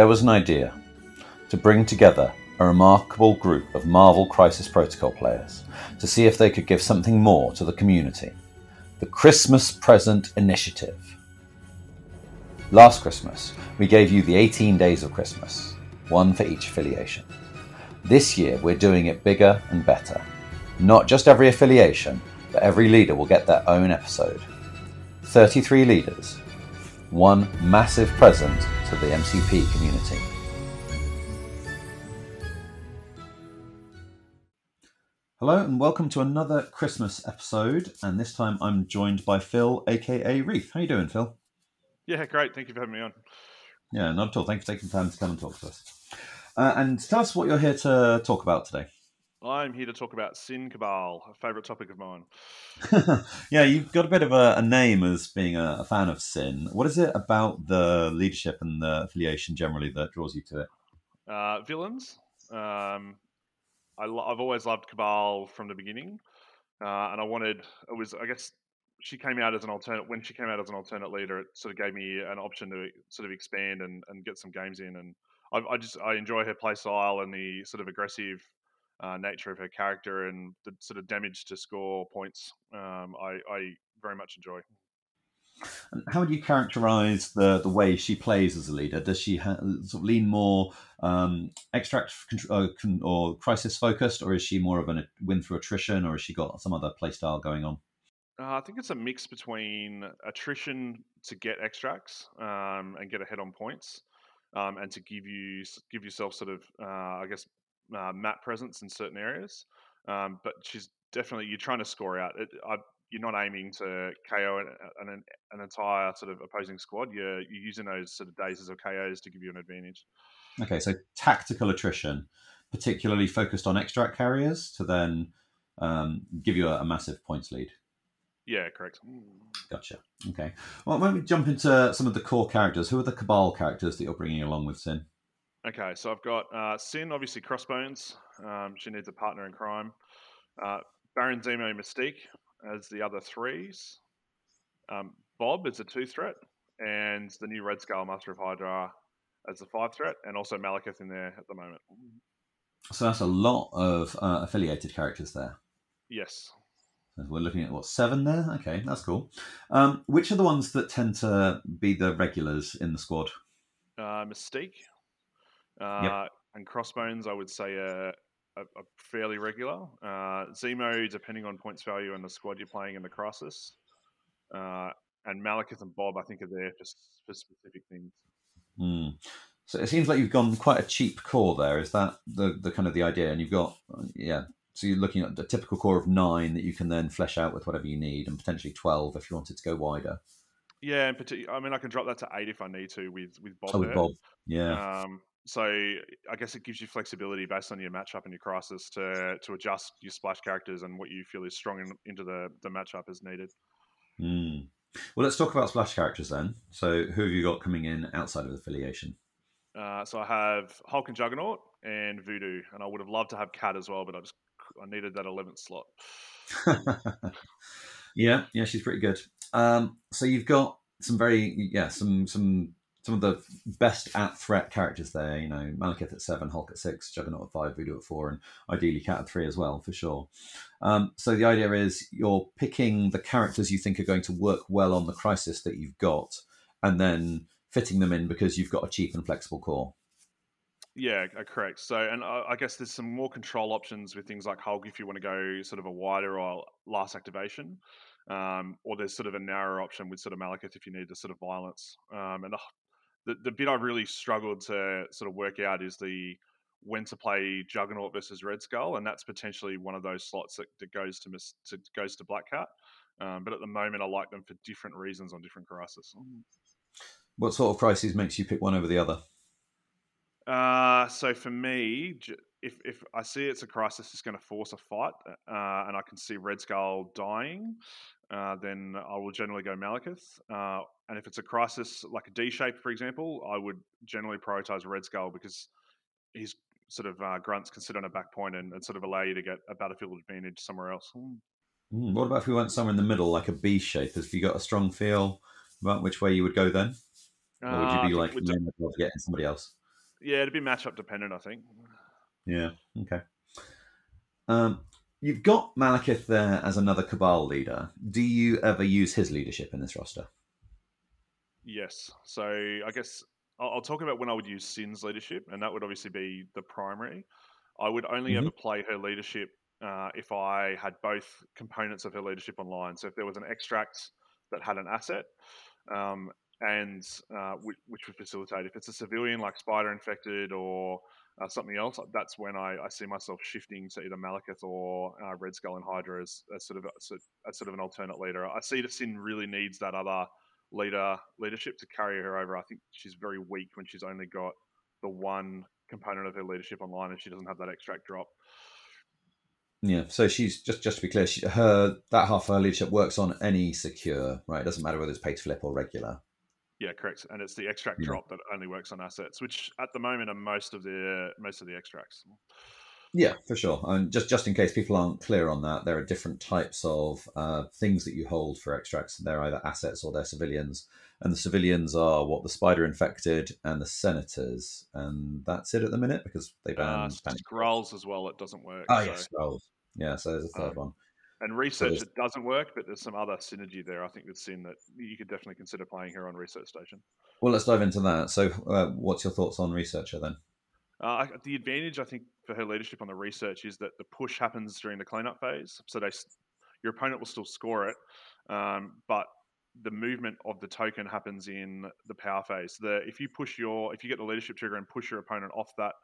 there was an idea to bring together a remarkable group of Marvel Crisis Protocol players to see if they could give something more to the community. The Christmas Present Initiative. Last Christmas, we gave you the 18 days of Christmas, one for each affiliation. This year, we're doing it bigger and better. Not just every affiliation, but every leader will get their own episode. 33 leaders, one massive present to the MCP community. Hello and welcome to another Christmas episode, and this time I'm joined by Phil, aka Reath. How you doing, Phil? Yeah, great. Thank you for having me on. Yeah, not at all. Thanks for taking time to come and talk to us. Uh, and tell us what you're here to talk about today. I'm here to talk about Sin Cabal, a favourite topic of mine. yeah, you've got a bit of a, a name as being a, a, fan of Sin. What is it about the leadership and the affiliation generally that draws you to it? Uh, villains. Um, I have always loved Cabal from the beginning, uh, and I wanted. It was, I guess, she came out as an alternate. When she came out as an alternate leader, it sort of gave me an option to sort of expand and, and get some games in. And I, I just I enjoy her play style and the sort of aggressive uh, nature of her character and the sort of damage to score points. Um, I, I very much enjoy. And how would you characterize the the way she plays as a leader? Does she ha- sort of lean more um, extract uh, or crisis focused, or is she more of a win through attrition, or has she got some other playstyle going on? Uh, I think it's a mix between attrition to get extracts um, and get ahead on points, um, and to give you give yourself sort of uh, I guess uh, map presence in certain areas. Um, but she's definitely you're trying to score out. It, I, you're not aiming to KO an, an, an, entire sort of opposing squad. You're, you're using those sort of dazes or KOs to give you an advantage. Okay, so tactical attrition, particularly focused on extract carriers to then um, give you a, a, massive points lead. Yeah, correct. Gotcha. Okay. Well, don't we jump into some of the core characters? Who are the Cabal characters that you're bringing along with Sin? Okay, so I've got uh, Sin, obviously Crossbones. Um, she needs a partner in crime. Uh, Baron Zemo Mystique as the other threes. Um, Bob is a two threat, and the new Red Skull Master of Hydra as the five threat, and also Malekith in there at the moment. So that's a lot of uh, affiliated characters there. Yes. we're looking at what seven there. Okay, that's cool. Um, which are the ones that tend to be the regulars in the squad? Uh, Mystique, uh, yep. And Crossbones, I would say, are, are, are fairly regular. Uh, Zemo, depending on points value and the squad you're playing in the Crisis. Uh, and Malekith and Bob, I think, are there for, for specific things. Mm. So it seems like you've gone quite a cheap core there. Is that the, the kind of the idea? And you've got, yeah, so you're looking at a typical core of nine that you can then flesh out with whatever you need, and potentially twelve if you wanted to go wider. Yeah, particular, I mean, I can drop that to eight if I need to with with Bob. Oh, with Bob, yeah. Um, so I guess it gives you flexibility based on your matchup and your crisis to to adjust your splash characters and what you feel is strong in, into the the matchup as needed. Mm. Well, let's talk about splash characters then. So, who have you got coming in outside of affiliation? Uh, so I have Hulk and Juggernaut and Voodoo, and I would have loved to have Cat as well, but I just I needed that eleventh slot. yeah, yeah, she's pretty good. Um, so you've got some very yeah some some some of the best at threat characters there. You know, Malekith at seven, Hulk at six, Juggernaut at five, Voodoo at four, and ideally Cat at three as well, for sure. Um, so the idea is you're picking the characters you think are going to work well on the crisis that you've got, and then fitting them in because you've got a cheap and flexible core. Yeah, uh, correct. So, and I, guess there's some more control options with things like Hulk if you want to go sort of a wider or last activation. Um, or there's sort of a narrower option with sort of Malekith if you need the sort of violence. Um, and the, the, the bit I really struggled to sort of work out is the when to play Juggernaut versus Red Skull, and that's potentially one of those slots that, that goes to, mis, to goes to Black Cat. Um, but at the moment, I like them for different reasons on different crises. What sort of crises makes you pick one over the other? Uh, so for me, if if I see it's a crisis that's going to force a fight, uh, and I can see Red Skull dying, uh, then I will generally go Malekith. Uh, and if it's a crisis like a D shape, for example, I would generally prioritize Red Skull because his sort of uh, grunts can sit on a back point and, and, sort of allow you to get a battlefield advantage somewhere else. Mm, what about if we went somewhere in the middle, like a B shape? Have you got a strong feel about which way you would go then? Or would you uh, be like, getting somebody else? Yeah, it'd be matchup dependent, I think. Yeah. Okay. Um, you've got Malekith there as another Cabal leader. Do you ever use his leadership in this roster? Yes. So I guess I'll, I'll talk about when I would use Sin's leadership, and that would obviously be the primary. I would only Mhm. ever play her leadership uh, if I had both components of her leadership online. So if there was an extract that had an asset, um, and uh, which, which would facilitate. If it's a civilian like Spider Infected or uh, something else, that's when I, I see myself shifting to either Malekith or uh, Red Skull and Hydra as, as sort of a, as sort of an alternate leader. I see that Sin really needs that other leader leadership to carry her over. I think she's very weak when she's only got the one component of her leadership online and she doesn't have that extract drop. Yeah. So she's just just to be clear, she, her that half her leadership works on any secure, right? It doesn't matter whether it's pay to flip or regular. Yeah, correct. And it's the extract Yeah. drop that only works on assets, which at the moment are most of the most of the extracts. Yeah, for sure. And just just in case people aren't clear on that, there are different types of uh, things that you hold for extracts. They're either assets or they're civilians. And the civilians are what the spider infected and the senators, and that's it at the minute because they Uh, banned. panic scrolls as well, it doesn't work. Oh so- yes, scrolls. Yeah, so there's a third Um, one. And research it doesn't work, but there's some other synergy there. I think with Sin that you could definitely consider playing her on Research Station. Well, let's dive into that. So, uh, what's your thoughts on researcher then? Uh, the advantage I think for her leadership on the research is that the push happens during the cleanup phase, so they s- your opponent will still score it, um, but the movement of the token happens in the power phase. The if you push your if you get the leadership trigger and push your opponent off that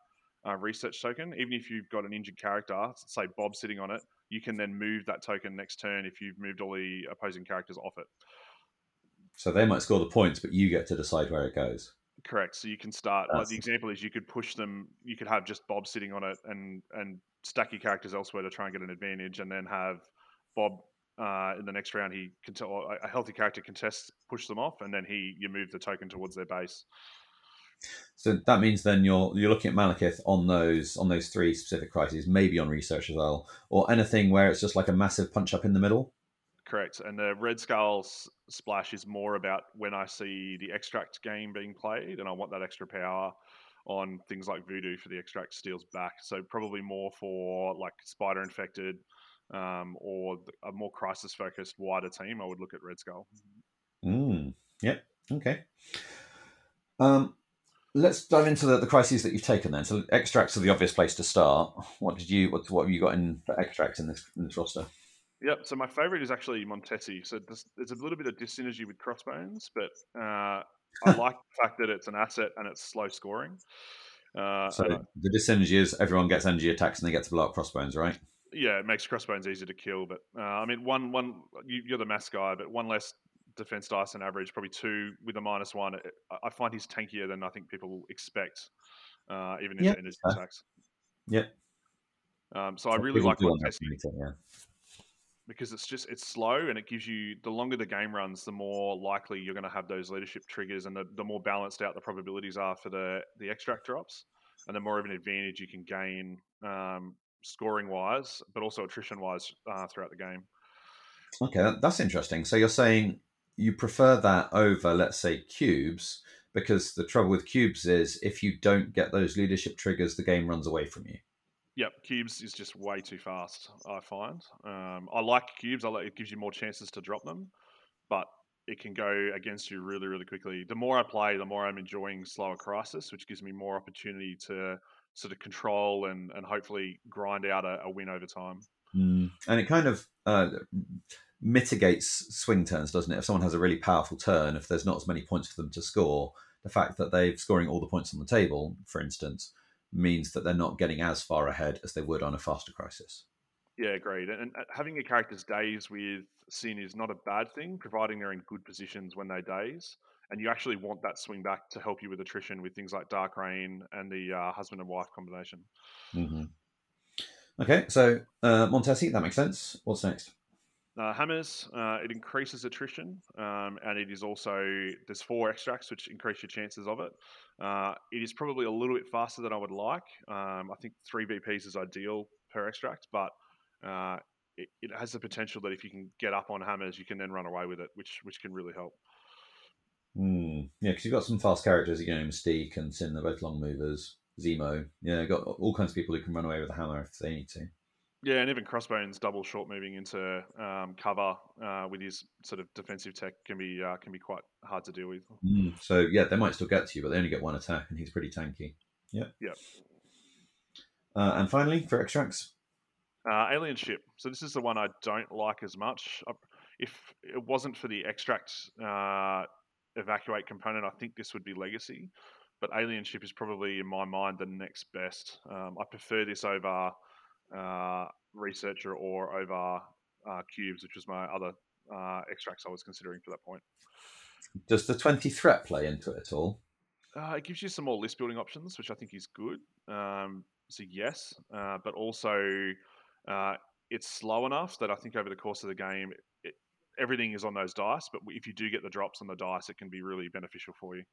uh, research token, even if you've got an injured character, say Bob sitting on it, you can then move that token next turn if you've moved all the opposing characters off it. So they might score the points, but you get to decide where it goes. Correct. So you can start. Like the example is, you could push them. You could have just Bob sitting on it and and stack your characters elsewhere to try and get an advantage, and then have Bob uh, in the next round. He can or a healthy character contests, push them off, and then he you move the token towards their base. So that means then you're you're looking at Malekith on those on those three specific crises, maybe on research as well, or anything where it's just like a massive punch up in the middle. Correct. And the Red Skulls splash is more about when I see the extract game being played, and I want that extra power on things like Voodoo for the extract steals back. So probably more for like Spider Infected um, or a more crisis focused wider team. I would look at Red Skull. Mm. Yep. Okay. Um, let's dive into the, the crises that you've taken then. So extracts are the obvious place to start. What did you what what have you got in for extracts in this in this roster? Yep. So my favorite is actually Montesi. So this, there's a little bit of dyssynergy with Crossbones, but uh, I like the fact that it's an asset and it's slow scoring. Uh, So I- the disynergy is everyone gets energy attacks and they get to blow up crossbones, right? yeah, it makes crossbones easy to kill. But uh, I mean, one one you, you're the mass guy, but one less defense dice than average, probably two with a minus one. I- I find he's tankier than I think people expect, uh, even in Yeah, the attacks. Yep. Um, so I really like underestimate it, yeah. because it's just it's slow and it gives you the longer the game runs, the more likely you're going to have those leadership triggers, and the, the more balanced out the probabilities are for the the extract drops, and the more of an advantage you can gain um, scoring wise, but also attrition wise uh, throughout the game. Okay, that's interesting. So you're saying you prefer that over, let's say, cubes, because the trouble with cubes is if you don't get those leadership triggers, the game runs away from you. Yep, cubes is just way too fast. I find. Um, I like cubes. I like it gives you more chances to drop them, but it can go against you really, really quickly. The more I play, the more I'm enjoying slower crisis, which gives me more opportunity to sort of control and and hopefully grind out a, a win over time. And it kind of uh, mitigates swing turns, doesn't it? If someone has a really powerful turn, if there's not as many points for them to score, the fact that they're scoring all the points on the table, for instance, means that they're not getting as far ahead as they would on a faster crisis. Yeah, agreed. And, uh, having your characters daze with Sin is not a bad thing, providing they're in good positions when they daze. And you actually want that swing back to help you with attrition with things like Dark Reign and the uh, husband and wife combination. hmm Okay, so uh, Montesi, that makes sense. What's next? Uh, hammers, uh, it increases attrition, um, and it is also there's four extracts which increase your chances of it. Uh, it is probably a little bit faster than I would like. Um, I think three VPs is ideal per extract, but uh, it, it has the potential that if you can get up on hammers, you can then run away with it, which which can really help. Mm. Yeah, because you've got some fast characters, you know, Mystique and Sin, they're both long movers. Zemo, yeah, got all kinds of people who can run away with a hammer if they need to. Yeah, and even Crossbones double short moving into um, cover uh, with his sort of defensive tech can be uh, can be quite hard to deal with. Mm. So yeah, they might still get to you, but they only get one attack, and he's pretty tanky. Yeah. Yeah. Uh, and finally, for extracts, uh, alien ship. So this is the one I don't like as much. If it wasn't for the extract uh, evacuate component, I think this would be legacy. But alien ship is probably in my mind the next best. Um, I prefer this over uh, researcher or over uh, cubes, which was my other uh, extracts I was considering for that point. Does the twenty threat play into it at all? Uh, it gives you some more list building options, which I think is good. Um, so yes, uh, but also uh, it's slow enough that I think over the course of the game, it, everything is on those dice. But if you do get the drops on the dice, it can be really beneficial for you.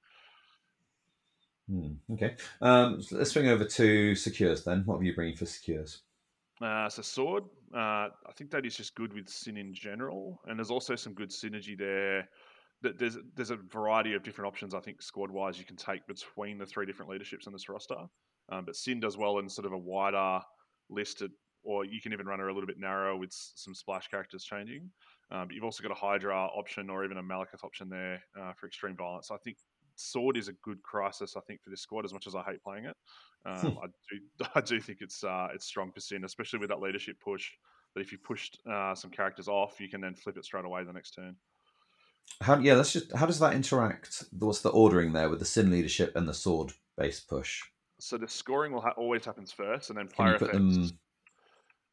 Hmm, okay, um, so let's swing over to secures then. What are you bringing for secures? Uh, so sword, uh, I think that is just good with sin in general, and there's also some good synergy there. There's there's a variety of different options I think squad wise you can take between the three different leaderships in this roster. Um, but Sin does well in sort of a wider list, or you can even run her a little bit narrow with some splash characters changing. Um, but you've also got a Hydra option or even a Malekith option there uh, for extreme violence. So I think Sword is a good crisis, I think, for this squad. As much as I hate playing it, um, hmm. I do I do think it's uh, it's strong for Sin, especially with that leadership push. That if you pushed uh, some characters off, you can then flip it straight away the next turn. How yeah, that's just how does that interact? What's the ordering there with the Sin leadership and the sword base push? So the scoring will ha- always happens first, and then player effects. Them...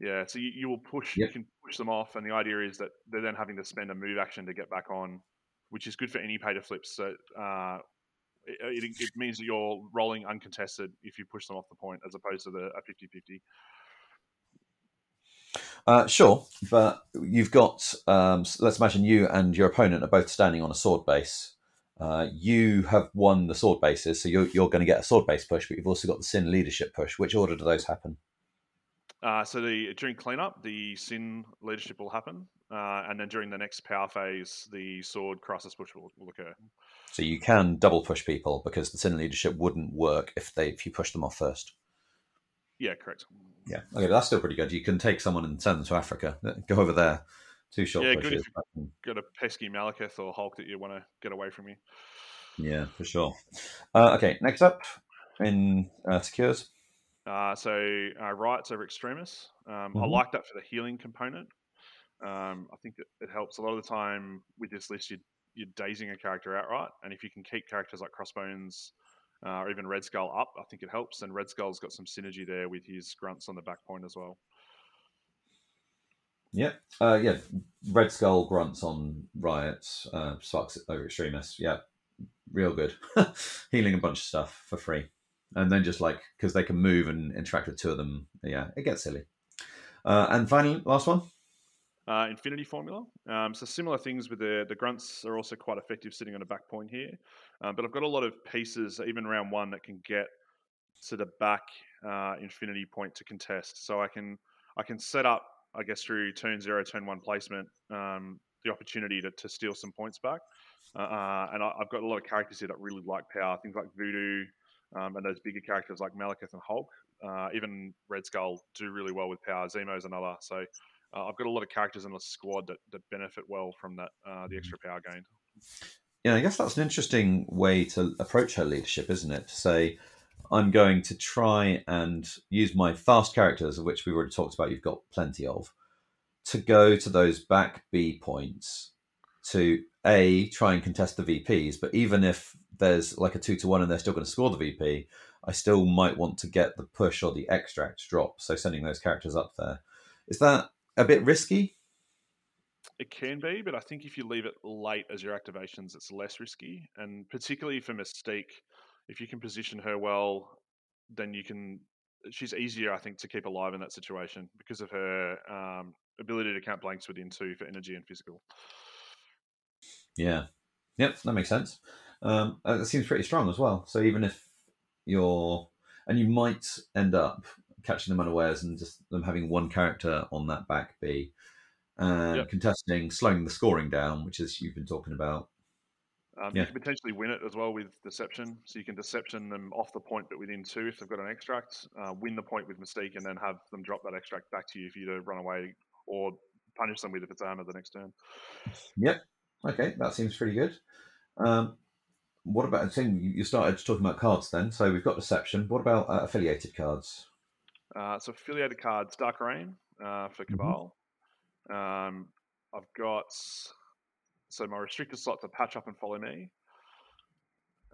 Yeah, so you, you will push. Yep. You can push them off, and the idea is that they're then having to spend a move action to get back on which is good for any pay to flips. So uh, it, it, it, means that you're rolling uncontested if you push them off the point as opposed to the a 50 50. Uh, sure, but you've got. Um, let's imagine you and your opponent are both standing on a sword base. Uh, you have won the sword bases, so you're, you're going to get a sword base push, but you've also got the sin leadership push. Which order do those happen? Uh, so the during cleanup, the sin leadership will happen, uh, and then during the next power phase, the sword crisis push will, will, occur. So you can double push people because the sin leadership wouldn't work if they if you push them off first. Yeah, correct. Yeah, okay, but that's still pretty good. You can take someone and send them to Africa. Go over there. Two short yeah, pushes. good if you've got a pesky Malekith or Hulk that you want to get away from you. Yeah, for sure. Uh, okay, next up in uh, secures. Uh, so uh, rights over extremis. Um, mm-hmm. I like that for the healing component. Um, I think it, helps a lot of the time with this list. You're, you're dazing a character outright, and if you can keep characters like Crossbones uh, or even Red Skull up, I think it helps. And Red Skull's got some synergy there with his grunts on the back point as well. Yeah, uh, yeah. Red Skull grunts on riots, uh, sparks over extremists. Yeah, real good. Healing a bunch of stuff for free and then just like because they can move and interact with two of them, yeah, it gets silly. Uh, and finally, last one. Uh, infinity formula. Um, so similar things with the the grunts are also quite effective sitting on a back point here, um, but I've got a lot of pieces even round one that can get to the back uh, infinity point to contest. So I can I can set up I guess through turn zero, turn one placement um, the opportunity to, to steal some points back. Uh, uh and I, have got a lot of characters here that really like power, things like Voodoo, um, and those bigger characters like Malekith and Hulk, uh, even Red Skull do really well with power. Zemo's another. So uh, I've got a lot of characters in the squad that, that benefit well from that uh, the extra power gained. Yeah, I guess that's an interesting way to approach her leadership, isn't it? To say, I'm going to try and use my fast characters, of which we've already talked about, you've got plenty of, to go to those back B points to A, try and contest the VPs, but even if there's like a two to one and they're still going to score the VP, I still might want to get the push or the extract drop. So sending those characters up there. Is that a bit risky? It can be, but I think if you leave it late as your activations, it's less risky. And particularly for Mystique, if you can position her well, then you can. She's easier, I think, to keep alive in that situation because of her um, ability to count blanks within two for energy and physical. Yeah. Yep, that makes sense. Um, uh, it seems pretty strong as well. So even if you're, and you might end up catching them unawares and just them having one character on that back B and yep. contesting, slowing the scoring down, which is you've been talking about. Um, Yeah. You can potentially win it as well with deception. So you can deception them off the point, but within two if they've got an extract. Uh, win the point with mystique, and then have them drop that extract back to you if you to run away or punish them with if it's armor the next turn. Yep. Okay, that seems pretty good. Um, what about? So you you started talking about cards then. So we've got deception. What about uh, affiliated cards? Uh, so affiliated cards, Dark Reign uh, for Mhm. Cabal. Um, I've got so my restricted slots are patch up and follow me.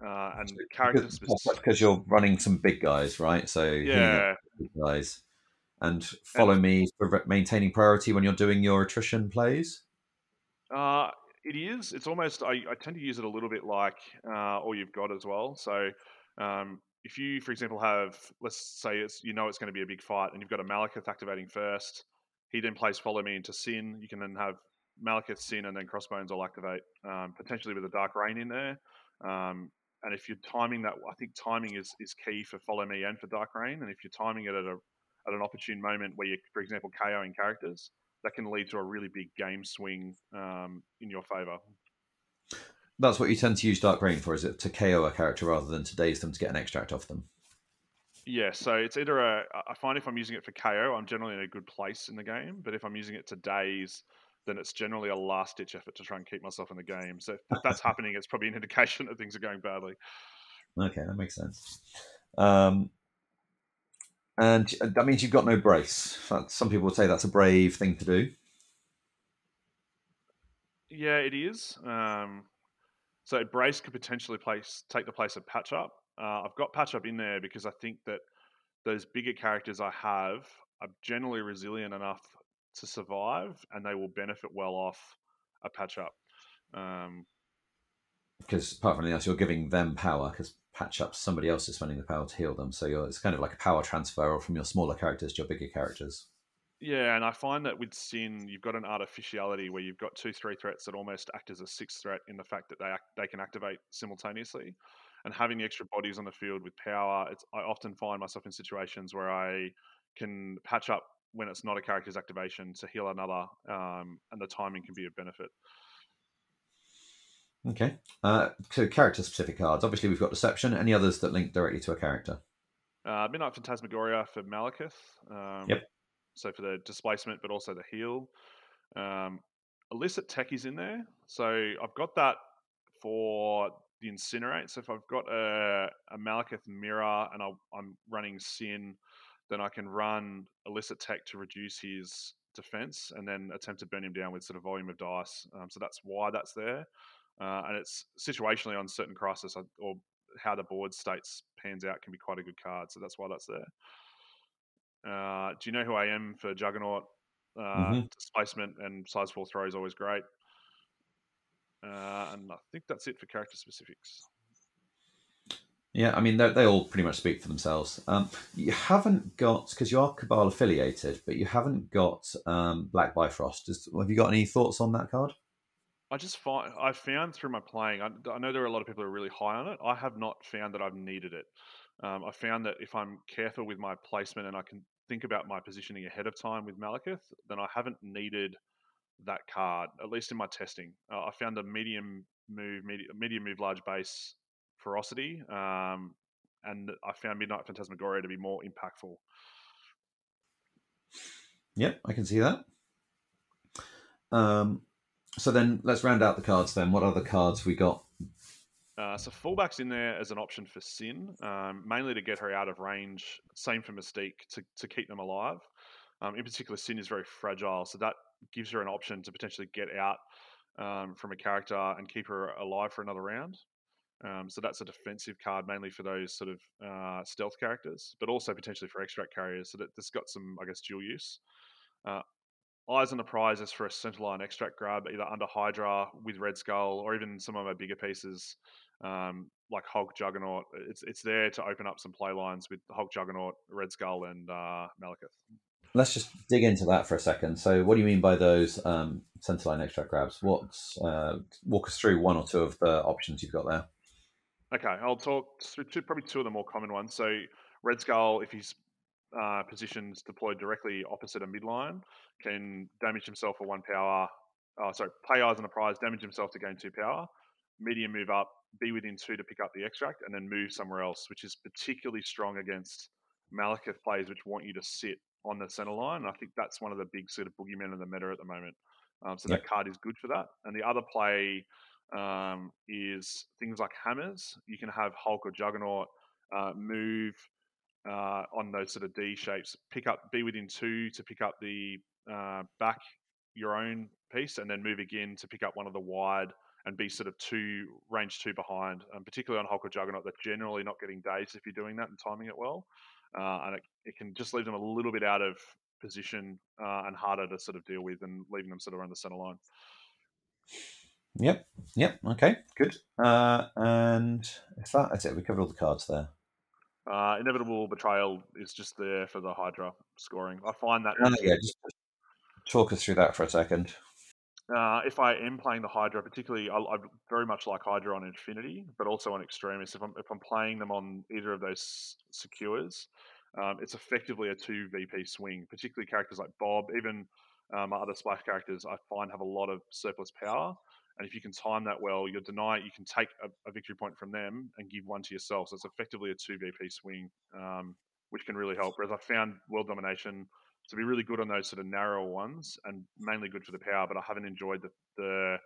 Uh, and character Because, because you're running some big guys, right? So Yeah, big guys, and follow me for maintaining priority when you're doing your attrition plays. Uh, it is. It's almost. I, I tend to use it a little bit like uh, all you've got as well. So, um, if you, for example, have let's say it's you know it's going to be a big fight, and you've got a Malekith activating first. He then plays follow me into Sin. You can then have Malekith Sin, and then Crossbones will activate um, potentially with a Dark Reign in there. Um, and if you're timing that, I think timing is, is key for follow me and for Dark Reign. And if you're timing it at a at an opportune moment where you, for example, KOing characters, that can lead to a really big game swing um, in your favor. That's what you tend to use Dark Reign for, is it to KO a character rather than to daze them to get an extract off them? Yeah, so it's either a. I find if I'm using it for KO, I'm generally in a good place in the game. But if I'm using it to daze, then it's generally a last ditch effort to try and keep myself in the game. So if, that's happening, it's probably an indication that things are going badly. Okay, that makes sense. Um, and that means you've got no brace. Some people would say that's a brave thing to do. Yeah, it is. Um, so brace could potentially place take the place of patch up. Uh, I've got patch up in there because I think that those bigger characters I have are generally resilient enough to survive, and they will benefit well off a patch up. Um, Because apart from anything else, you're giving them power because patch up somebody else is spending the power to heal them. So you're, it's kind of like a power transfer from your smaller characters to your bigger characters. Yeah, and I find that with Sin, you've got an artificiality where you've got two three threats that almost act as a sixth threat in the fact that they act, they can activate simultaneously, and having the extra bodies on the field with power, it's I often find myself in situations where I can patch up when it's not a character's activation to heal another, um, and the timing can be a benefit. Okay. Uh, so character specific cards. Obviously, we've got Deception. Any others that link directly to a character? Uh, Midnight Phantasmagoria for Malekith. Um, Yep. So for the displacement, but also the heal. Um, illicit tech is in there. So I've got that for the incinerate. So if I've got a, a Malekith mirror and I'll, I'm running Sin, then I can run illicit tech to reduce his defense and then attempt to burn him down with sort of volume of dice. Um, so that's why that's there. Uh, and it's situationally on certain crisis or how the board states pans out can be quite a good card. So that's why that's there. Uh, do you know who I am for Juggernaut? Uh, Mhm. Displacement and size four throw is always great. Uh, and I think that's it for character specifics. Yeah, I mean, they they all pretty much speak for themselves. Um, you haven't got, because you are Cabal affiliated, but you haven't got um, Black Bifrost. Is, have you got any thoughts on that card? I just find I found through my playing. I, I know there are a lot of people who are really high on it. I have not found that I've needed it. Um, I found that if I'm careful with my placement and I can think about my positioning ahead of time with Malekith, then I haven't needed that card. At least in my testing, uh, I found a medium move, medium, medium move, large base ferocity, um, and I found Midnight Phantasmagoria to be more impactful. Yep, I can see that. Um, so then let's round out the cards then. What other cards we got? Uh, so fullback's in there as an option for Sin, um, mainly to get her out of range. Same for Mystique to, to keep them alive. Um, in particular, Sin is very fragile, so that gives her an option to potentially get out um, from a character and keep her alive for another round. Um, so that's a defensive card, mainly for those sort of uh, stealth characters, but also potentially for extract carriers. So that this got some, I guess, dual use. Uh, Eyes on the prize is for a centerline extract grab, either under Hydra with Red Skull, or even some of my bigger pieces um, like Hulk Juggernaut. It's it's there to open up some play lines with Hulk Juggernaut, Red Skull, and uh, Malekith. Let's just dig into that for a second. So, what do you mean by those um, centerline extract grabs? What's uh, walk us through one or two of the options you've got there? Okay, I'll talk through two, probably two of the more common ones. So Red Skull, if he's uh, positions deployed directly opposite a midline, can damage himself for one power. Oh, sorry, play eyes on the prize, damage himself to gain two power. Medium move up, be within two to pick up the extract, and then move somewhere else, which is particularly strong against Malekith plays which want you to sit on the center line. And I think that's one of the big sort of boogeymen in the meta at the moment. Um, so yep. that card is good for that. And the other play um, is things like hammers. You can have Hulk or Juggernaut uh, move uh, on those sort of D shapes, pick up, be within two to pick up the uh, back your own piece, and then move again to pick up one of the wide and be sort of two range two behind. Um, particularly on Hulk or Juggernaut, they're generally not getting days if you're doing that and timing it well, uh, and it, it, can just leave them a little bit out of position uh, and harder to sort of deal with, and leaving them sort of around the center line. Yep. Yep. Okay. Good. Uh, and if that, that's it. We covered all the cards there. Uh, Inevitable Betrayal is just there for the Hydra scoring. I find that. Uh, yeah, just talk us through that for a second. Uh, if I am playing the Hydra, particularly, I, I, very much like Hydra on Infinity, but also on Extremis. If I'm if I'm playing them on either of those secures, um, it's effectively a two VP swing. Particularly characters like Bob, even um, other splash characters, I find have a lot of surplus power. And if you can time that well, you'll deny you can take a, a, victory point from them and give one to yourself. So it's effectively a two VP swing, um, which can really help. Whereas I found World Domination to be really good on those sort of narrow ones and mainly good for the power, but I haven't enjoyed the, the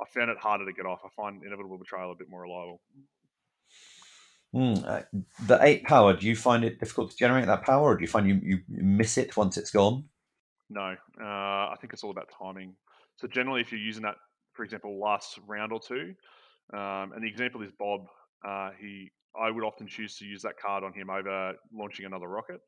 I found it harder to get off. I find Inevitable Betrayal a bit more reliable. Mm, uh, the eight power, do you find it difficult to generate that power, or do you find you, you miss it once it's gone? No, uh, I think it's all about timing. So generally, if you're using that for example, last round or two. Um, and the example is Bob. Uh, he, I would often choose to use that card on him over launching another rocket.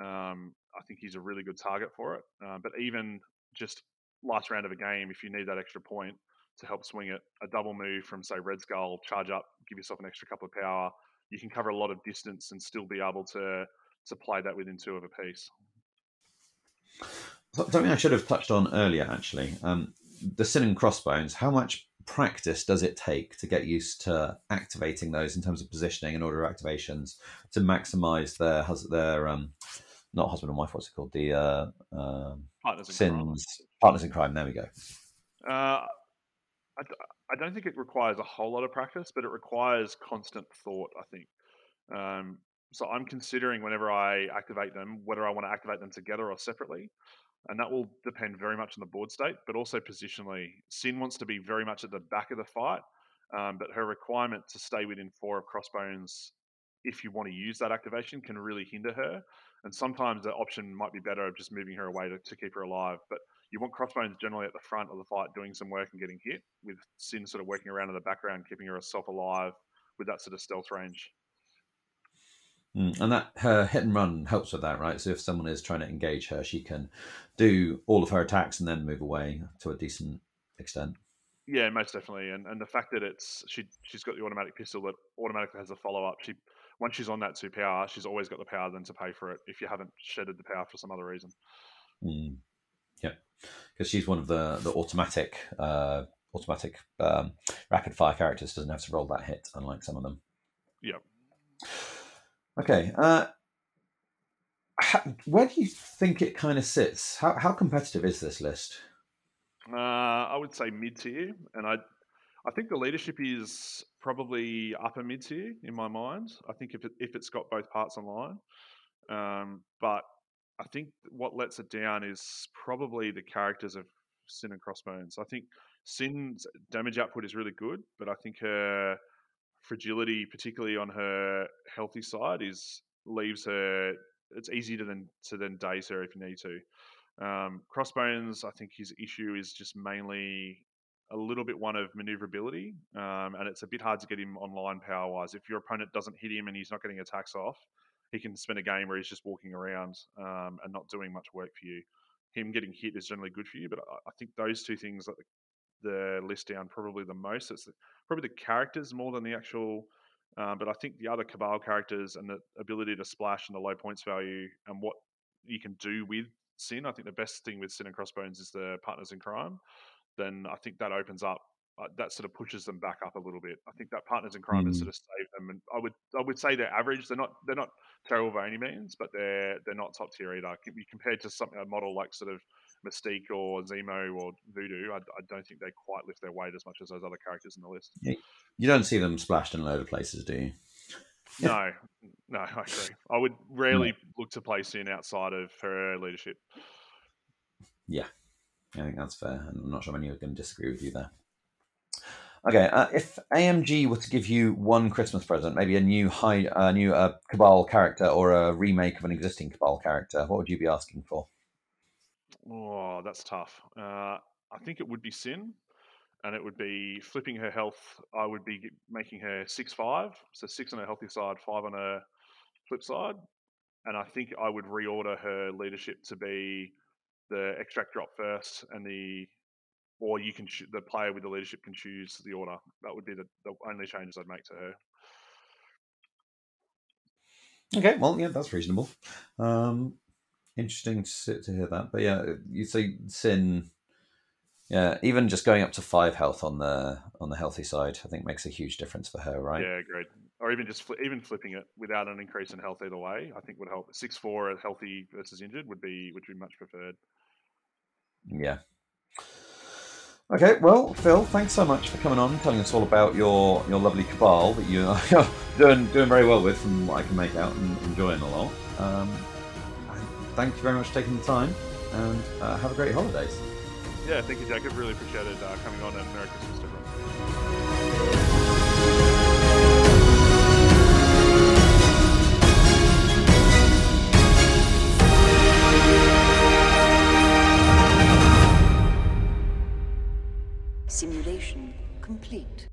Um, I think he's a really good target for it. Uh, but even just last round of a game, if you need that extra point to help swing it, a double move from say Red Skull, charge up, give yourself an extra couple of power. You can cover a lot of distance and still be able to to play that within two of a piece. Something I should have touched on earlier, actually. Um, the sin and crossbones, how much practice does it take to get used to activating those in terms of positioning and order activations to maximize their their um not husband and wife what's it called the uh, uh partners in sins crime. partners in crime there we go uh, I, I don't think it requires a whole lot of practice but it requires constant thought i think um, so i'm considering whenever i activate them whether i want to activate them together or separately and that will depend very much on the board state, but also positionally. Sin wants to be very much at the back of the fight, um, but her requirement to stay within four of crossbones, if you want to use that activation, can really hinder her. And sometimes the option might be better of just moving her away to, to keep her alive. But you want crossbones generally at the front of the fight doing some work and getting hit, with Sin sort of working around in the background, keeping herself alive with that sort of stealth range. Mm, and that her hit and run helps with that, right? So if someone is trying to engage her, she can do all of her attacks and then move away to a decent extent. Yeah, most definitely. And and the fact that it's she she's got the automatic pistol that automatically has a follow up. She once she's on that two power, she's always got the power then to pay for it if you haven't shedded the power for some other reason. Mm. Yeah, because she's one of the the automatic uh, automatic um, rapid fire characters. Doesn't have to roll that hit, unlike some of them. Yeah. Okay. Uh, where do you think it kind of sits? How how competitive is this list? Uh, I would say mid tier, and I I think the leadership is probably upper mid tier in my mind. I think if it, if it's got both parts online, um, but I think what lets it down is probably the characters of Sin and Crossbones. I think Sin's damage output is really good, but I think her fragility, particularly on her healthy side, is leaves her. It's easy to then to then daze her if you need to. Um, Crossbones, I think his issue is just mainly a little bit one of maneuverability, um, and it's a bit hard to get him online power wise. If your opponent doesn't hit him and he's not getting attacks off, he can spend a game where he's just walking around um, and not doing much work for you. Him getting hit is generally good for you, but I, I think those two things that the list down probably the most. It's probably the characters more than the actual. Um, but I think the other Cabal characters and the ability to splash and the low points value and what you can do with Sin. I think the best thing with Sin and Crossbones is the partners in crime. Then I think that opens up. Uh, that sort of pushes them back up a little bit. I think that partners in crime mm. has sort of saved them, and I would I would say they're average. They're not they're not terrible by any means, but they're they're not top tier either. Compared to something a model like sort of Mystique or Zemo or Voodoo, I, I, don't think they quite lift their weight as much as those other characters in the list. You don't see them splashed in a load of places, do you? no, no, I agree. I would rarely no. look to play Sin outside of her leadership. Yeah, I think that's fair. And I'm not sure many are going to disagree with you there. Okay, uh, if AMG were to give you one Christmas present, maybe a new high, a new uh, Cabal character or a remake of an existing Cabal character, what would you be asking for? Oh, that's tough. Uh, I think it would be Sin, and it would be flipping her health. I would be making her six five, so six on her healthy side, five on her flip side, and I think I would reorder her leadership to be the extract drop first, and the or you can the player with the leadership can choose the order. That would be the, the only changes I'd make to her. Okay, well, yeah, that's reasonable. Um, interesting to, to hear that. But yeah, you say Sin. Yeah, even just going up to five health on the on the healthy side, I think makes a huge difference for her, right? Yeah, great. Or even just even flipping it without an increase in health either way, I think would help. Six four healthy versus injured would be would be much preferred. Yeah, Okay, well, Phil, thanks so much for coming on, telling us all about your, your lovely cabal that you're doing doing very well with, from what I can make out, and enjoying a lot. Um, thank you very much for taking the time, and uh, have a great holidays. Yeah, thank you, Jacob. Really appreciated uh, coming on, and Merry Christmas Simulation complete.